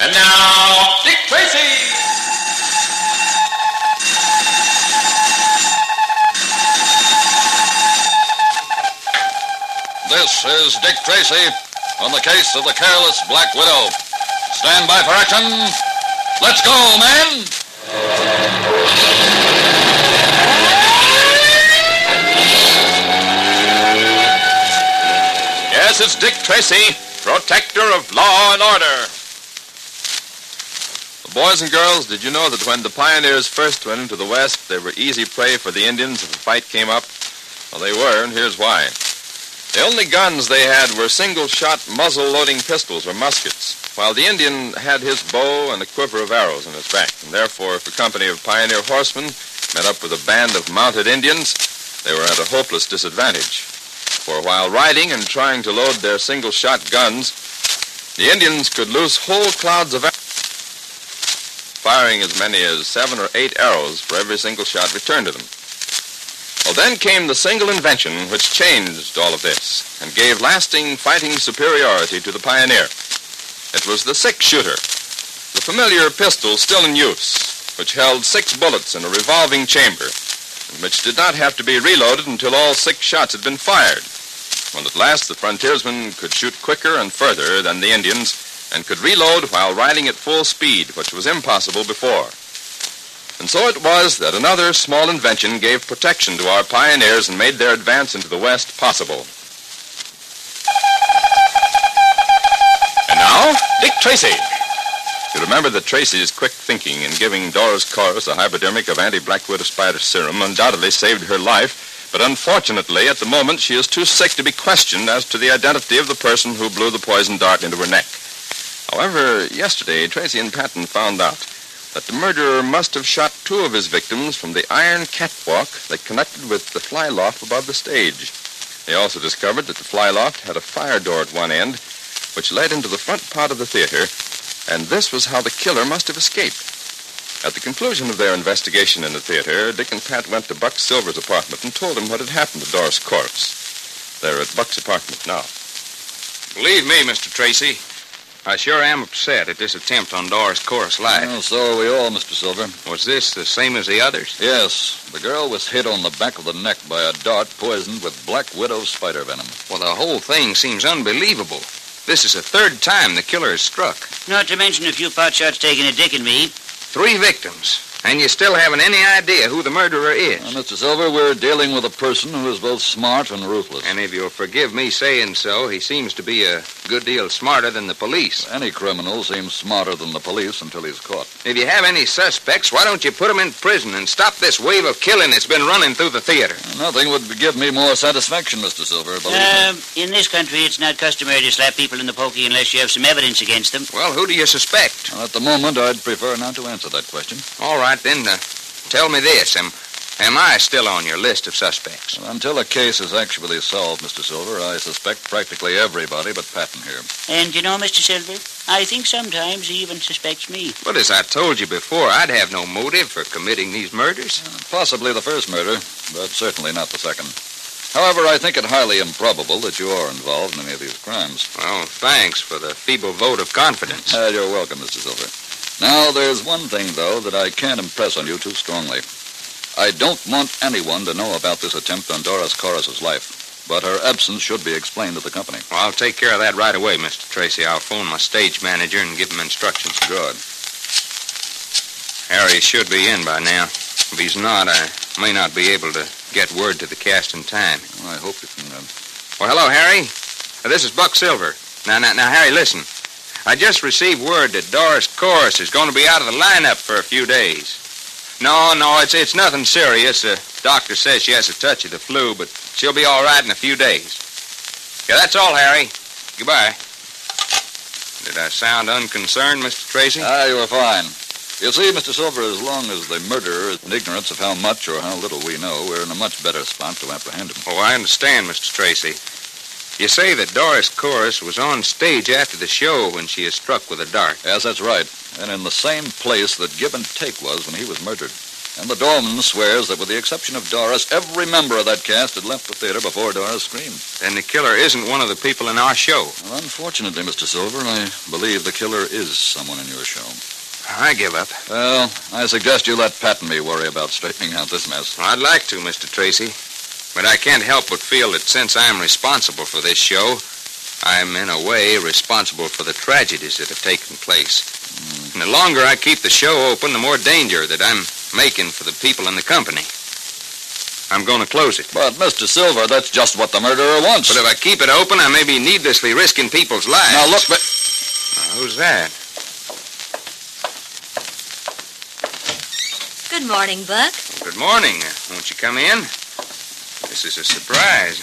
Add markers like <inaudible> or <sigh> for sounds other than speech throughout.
And now, Dick Tracy! This is Dick Tracy on the case of the careless Black Widow. Stand by for action. Let's go, men! Yes, it's Dick Tracy, protector of law and order. Boys and girls, did you know that when the pioneers first went into the West, they were easy prey for the Indians if a fight came up? Well, they were, and here's why. The only guns they had were single-shot muzzle-loading pistols or muskets, while the Indian had his bow and a quiver of arrows in his back. And therefore, if a company of pioneer horsemen met up with a band of mounted Indians, they were at a hopeless disadvantage. For while riding and trying to load their single-shot guns, the Indians could loose whole clouds of arrows, firing as many as seven or eight arrows for every single shot returned to them. Well, then came the single invention which changed all of this and gave lasting fighting superiority to the pioneer. It was the six-shooter, the familiar pistol still in use, which held six bullets in a revolving chamber, and which did not have to be reloaded until all six shots had been fired. When at last the frontiersmen could shoot quicker and further than the Indians and could reload while riding at full speed, which was impossible before. And so it was that another small invention gave protection to our pioneers and made their advance into the West possible. And now, Dick Tracy. You remember that Tracy's quick thinking in giving Doris Corus a hypodermic of anti-black widow spider serum undoubtedly saved her life, but unfortunately, at the moment, she is too sick to be questioned as to the identity of the person who blew the poison dart into her neck. However, yesterday, Tracy and Patton found out that the murderer must have shot two of his victims from the iron catwalk that connected with the fly loft above the stage. They also discovered that the fly loft had a fire door at one end, which led into the front part of the theater, and this was how the killer must have escaped. At the conclusion of their investigation in the theater, Dick and Pat went to Buck Silver's apartment and told him what had happened to Doris Corus. They're at Buck's apartment now. Believe me, Mr. Tracy, I sure am upset at this attempt on Doris Corus' life. Well, so are we all, Mr. Silver. Was this the same as the others? Yes, the girl was hit on the back of the neck by a dart poisoned with black widow spider venom. Well, the whole thing seems unbelievable. This is the third time the killer has struck. Not to mention a few pot shots taken at Dick and me. Three victims, and you still haven't any idea who the murderer is. Well, Mr. Silver, we're dealing with a person who is both smart and ruthless. And if you'll forgive me saying so, he seems to be a good deal smarter than the police. Any criminal seems smarter than the police until he's caught. If you have any suspects, why don't you put them in prison and stop this wave of killing that's been running through the theater? Nothing would give me more satisfaction, Mr. Silver, believe me. Um, in this country, it's not customary to slap people in the pokey unless you have some evidence against them. Well, who do you suspect? Well, at the moment, I'd prefer not to answer that question. All right, then, uh, tell me this. Am, am I still on your list of suspects? Until a case is actually solved, Mr. Silver, I suspect practically everybody but Patton here. And you know, Mr. Silver, I think sometimes he even suspects me. But as I told you before, I'd have no motive for committing these murders. Possibly the first murder, but certainly not the second. However, I think it highly improbable that you are involved in any of these crimes. Well, thanks for the feeble vote of confidence. Uh, you're welcome, Mr. Silver. Now, there's one thing, though, that I can't impress on you too strongly. I don't want anyone to know about this attempt on Doris Corus's life, but her absence should be explained to the company. Well, I'll take care of that right away, Mr. Tracy. I'll phone my stage manager and give him instructions. Good. Harry should be in by now. If he's not, I may not be able to get word to the cast in time. Well, I hope you can. Uh... Well, hello, Harry. This is Buck Silver. Now, now, now, Harry, listen. I just received word that Doris Corus is going to be out of the lineup for a few days. No, no, it's it's nothing serious. The doctor says she has a touch of the flu, but she'll be all right in a few days. Yeah, that's all, Harry. Goodbye. Did I sound unconcerned, Mr. Tracy? Ah, you were fine. You see, Mr. Silver, as long as the murderer is in ignorance of how much or how little we know, we're in a much better spot to apprehend him. Oh, I understand, Mr. Tracy. You say that Doris Corus was on stage after the show when she is struck with a dart. Yes, that's right. And in the same place that Gibbon Take was when he was murdered. And the doorman swears that with the exception of Doris, every member of that cast had left the theater before Doris screamed. Then the killer isn't one of the people in our show. Well, unfortunately, Mr. Silver, I believe the killer is someone in your show. I give up. Well, I suggest you let Pat and me worry about straightening out this mess. I'd like to, Mr. Tracy. But I can't help but feel that since I'm responsible for this show, I'm in a way responsible for the tragedies that have taken place. And the longer I keep the show open, the more danger that I'm making for the people in the company. I'm going to close it. But, Mr. Silver, that's just what the murderer wants. But if I keep it open, I may be needlessly risking people's lives. Now, look, but... Uh, who's that? Good morning, Buck. Good morning. Won't you come in? This is a surprise.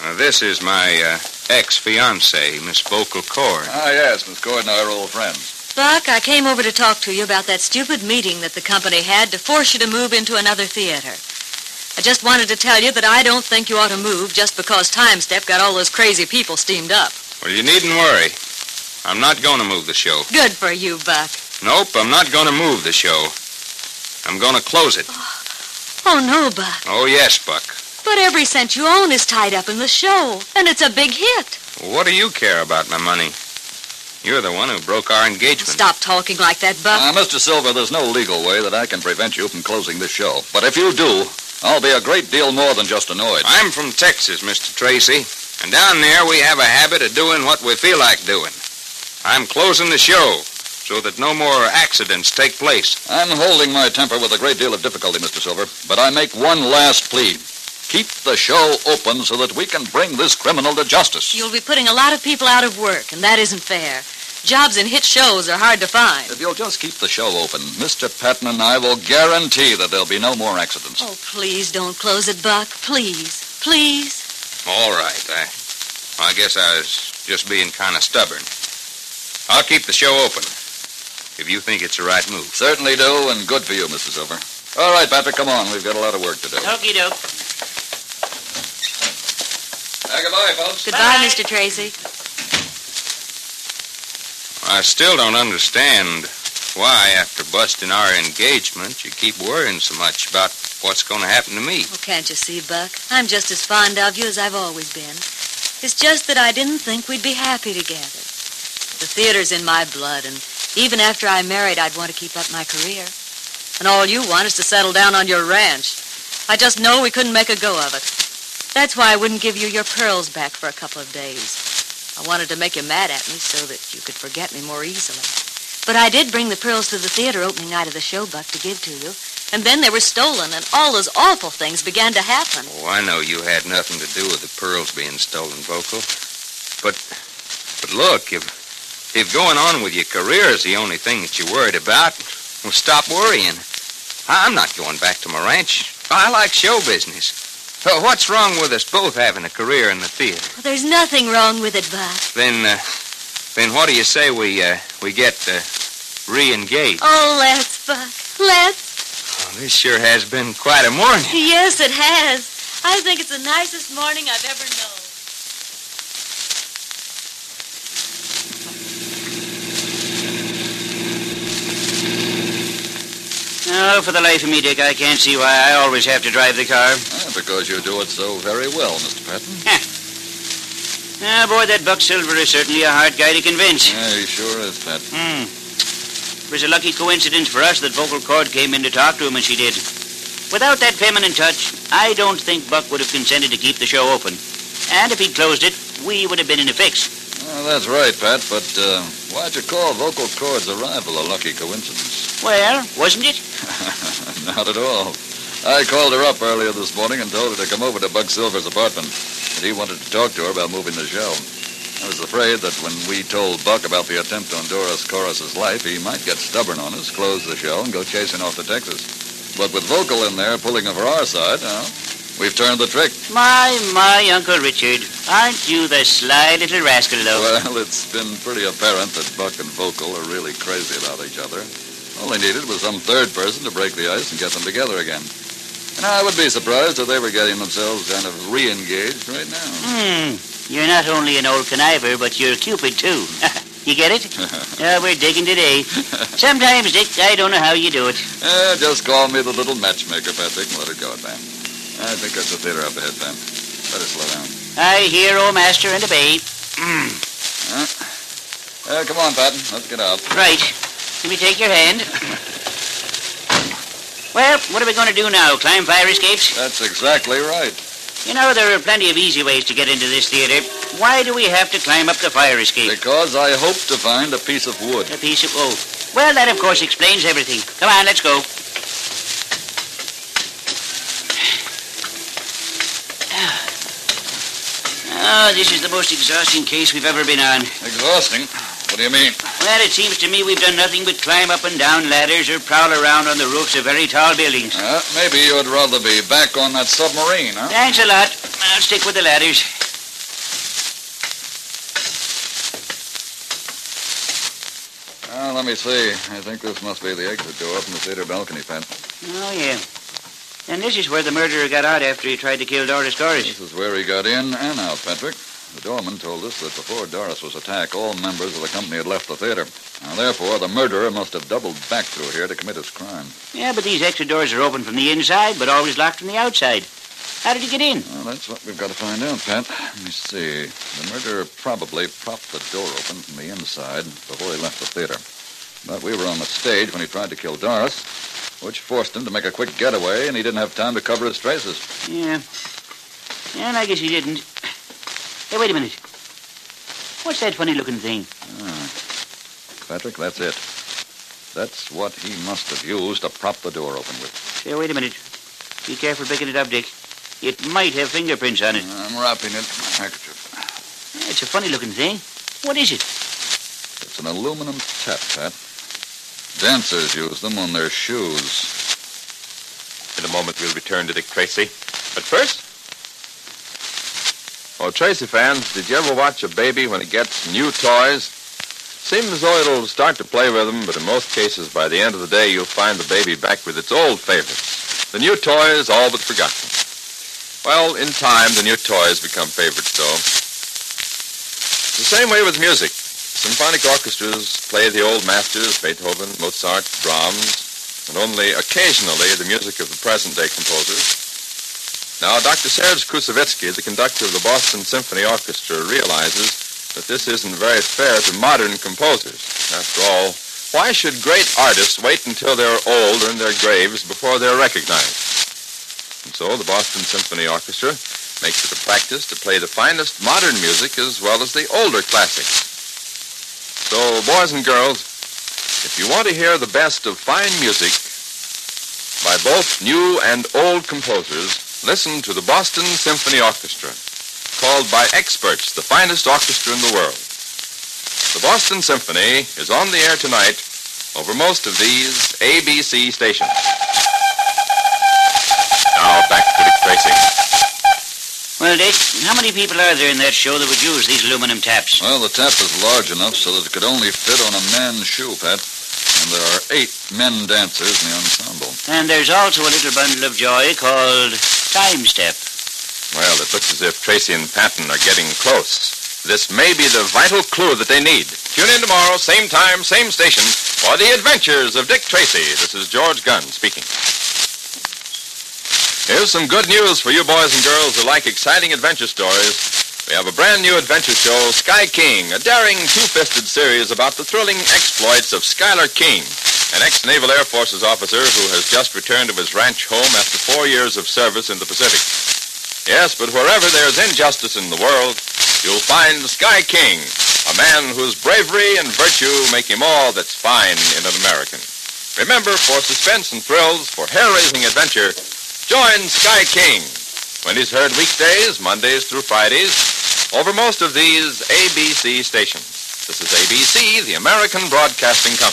Uh, this is my uh, ex-fiancée, Miss Vocal Cord. Ah, yes, Miss Gordon, are old friends. Buck, I came over to talk to you about that stupid meeting that the company had to force you to move into another theater. I just wanted to tell you that I don't think you ought to move just because Time Step got all those crazy people steamed up. Well, you needn't worry. I'm not going to move the show. Good for you, Buck. Nope, I'm not going to move the show. I'm going to close it. Oh, no, Buck. Oh, yes, Buck. But every cent you own is tied up in the show, and it's a big hit. What do you care about my money? You're the one who broke our engagement. Stop talking like that, Buck. Uh, Mr. Silver, there's no legal way that I can prevent you from closing this show. But if you do, I'll be a great deal more than just annoyed. I'm from Texas, Mr. Tracy, and down there we have a habit of doing what we feel like doing. I'm closing the show so that no more accidents take place. I'm holding my temper with a great deal of difficulty, Mr. Silver, but I make one last plea. Keep the show open so that we can bring this criminal to justice. You'll be putting a lot of people out of work, and that isn't fair. Jobs in hit shows are hard to find. If you'll just keep the show open, Mr. Patton and I will guarantee that there'll be no more accidents. Oh, please don't close it, Buck. Please. Please. All right. I, I guess I was just being kind of stubborn. I'll keep the show open if you think it's the right move. Certainly do, and good for you, Mr. Silver. All right, Patrick, come on. We've got a lot of work to do. Okey doke. Uh, goodbye, folks. Goodbye, Mr. Tracy. I still don't understand why, after busting our engagement, you keep worrying so much about what's going to happen to me. Well, can't you see, Buck? I'm just as fond of you as I've always been. It's just that I didn't think we'd be happy together. The theater's in my blood, and even after I'm married, I'd want to keep up my career. And all you want is to settle down on your ranch. I just know we couldn't make a go of it. That's why I wouldn't give you your pearls back for a couple of days. I wanted to make you mad at me so that you could forget me more easily. But I did bring the pearls to the theater opening night of the show, Buck, to give to you. And then they were stolen, and all those awful things began to happen. Oh, I know you had nothing to do with the pearls being stolen, Vocal. But, but look, if if going on with your career is the only thing that you're worried about, well, stop worrying. I'm not going back to my ranch. I like show business. So what's wrong with us both having a career in the theater? Well, there's nothing wrong with it, Buck. Then, uh, then what do you say we uh, we get uh, re-engaged? Oh, let's, Buck. Let's. Oh, this sure has been quite a morning. Yes, it has. I think it's the nicest morning I've ever known. Oh, for the life of me, Dick, I can't see why I always have to drive the car. Ah, because you do it so very well, Mr. Patton. Ah, boy, that Buck Silver is certainly a hard guy to convince. Yeah, he sure is, Pat. Hmm. It was a lucky coincidence for us that Vocal Cord came in to talk to him and she did. Without that feminine touch, I don't think Buck would have consented to keep the show open. And if he'd closed it, we would have been in a fix. Well, that's right, Pat, but uh, why'd you call Vocal Cord's arrival a lucky coincidence? Well, wasn't it? <laughs> Not at all. I called her up earlier this morning and told her to come over to Buck Silver's apartment. And he wanted to talk to her about moving the show. I was afraid that when we told Buck about the attempt on Doris Corus's life, he might get stubborn on us, close the show, and go chasing off to Texas. But with Vocal in there pulling over our side, now, we've turned the trick. My, my, Uncle Richard. Aren't you the sly little rascal, though? Well, it's been pretty apparent that Buck and Vocal are really crazy about each other. All they needed was some third person to break the ice and get them together again. And I would be surprised if they were getting themselves kind of re-engaged right now. Hmm. You're not only an old conniver, but you're Cupid, too. <laughs> You get it? <laughs> uh, we're digging today. Sometimes, Dick, I don't know how you do it. Eh, just call me the little matchmaker, Patrick, and let it go, Ben. I think that's the theater up ahead, Ben. Better slow down. I hear, O master, and obey. Mm. <clears throat> Uh, come on, Patton. Let's get out. Right. Let me take your hand. Well, what are we going to do now? Climb fire escapes? That's exactly right. You know, there are plenty of easy ways to get into this theater. Why do we have to climb up the fire escape? Because I hope to find a piece of wood. A piece of oh. Well, that of course explains everything. Come on, let's go. Oh, this is the most exhausting case we've ever been on. Exhausting? What do you mean? Well, it seems to me we've done nothing but climb up and down ladders or prowl around on the roofs of very tall buildings. Uh, maybe you'd rather be back on that submarine, huh? Thanks a lot. I'll stick with the ladders. Well, let me see. I think this must be the exit door from the theater balcony, Pat. Oh, yeah. And this is where the murderer got out after he tried to kill Doris Corus. This is where he got in and out, Patrick. The doorman told us that before Doris was attacked, all members of the company had left the theater. Now, therefore, the murderer must have doubled back through here to commit his crime. Yeah, but these exit doors are open from the inside, but always locked from the outside. How did he get in? Well, that's what we've got to find out, Pat. Let me see. The murderer probably propped the door open from the inside before he left the theater. But we were on the stage when he tried to kill Doris, which forced him to make a quick getaway, and he didn't have time to cover his traces. Yeah. And I guess he didn't. Hey, wait a minute. What's that funny looking thing? Ah. Patrick, that's it. That's what he must have used to prop the door open with. Say, wait a minute. Be careful picking it up, Dick. It might have fingerprints on it. I'm wrapping it in my handkerchief. It's a funny looking thing. What is it? It's an aluminum tap, Pat. Dancers use them on their shoes. In a moment, we'll return to Dick Tracy. But first. Oh, Tracy fans, did you ever watch a baby when it gets new toys? Seems as though it'll start to play with them, but in most cases, by the end of the day, you'll find the baby back with its old favorites. The new toys all but forgotten. Well, in time, the new toys become favorites, though. It's the same way with music. Symphonic orchestras play the old masters, Beethoven, Mozart, Brahms, and only occasionally the music of the present-day composers. Now, Dr. Serge Koussevitzky, the conductor of the Boston Symphony Orchestra, realizes that this isn't very fair to modern composers. After all, why should great artists wait until they're old or in their graves before they're recognized? And so the Boston Symphony Orchestra makes it a practice to play the finest modern music as well as the older classics. So, boys and girls, if you want to hear the best of fine music by both new and old composers, listen to the Boston Symphony Orchestra, called by experts the finest orchestra in the world. The Boston Symphony is on the air tonight over most of these ABC stations. Now back to Dick Tracy. Well, Dick, how many people are there in that show that would use these aluminum taps? Well, the tap is large enough so that it could only fit on a man's shoe, Pat. And there are eight men dancers in the ensemble. And there's also a little bundle of joy called Time Step. Well, it looks as if Tracy and Patton are getting close. This may be the vital clue that they need. Tune in tomorrow, same time, same station, for the adventures of Dick Tracy. This is George Gunn speaking. Here's some good news for you boys and girls who like exciting adventure stories. We have a brand new adventure show, Sky King, a daring two-fisted series about the thrilling exploits of Schuyler King, an ex-Naval Air Forces officer who has just returned to his ranch home after four years of service in the Pacific. Yes, but wherever there's injustice in the world, you'll find Sky King, a man whose bravery and virtue make him all that's fine in an American. Remember, for suspense and thrills, for hair-raising adventure, join Sky King when he's heard weekdays, Mondays through Fridays, over most of these ABC stations. This is ABC, the American Broadcasting Company.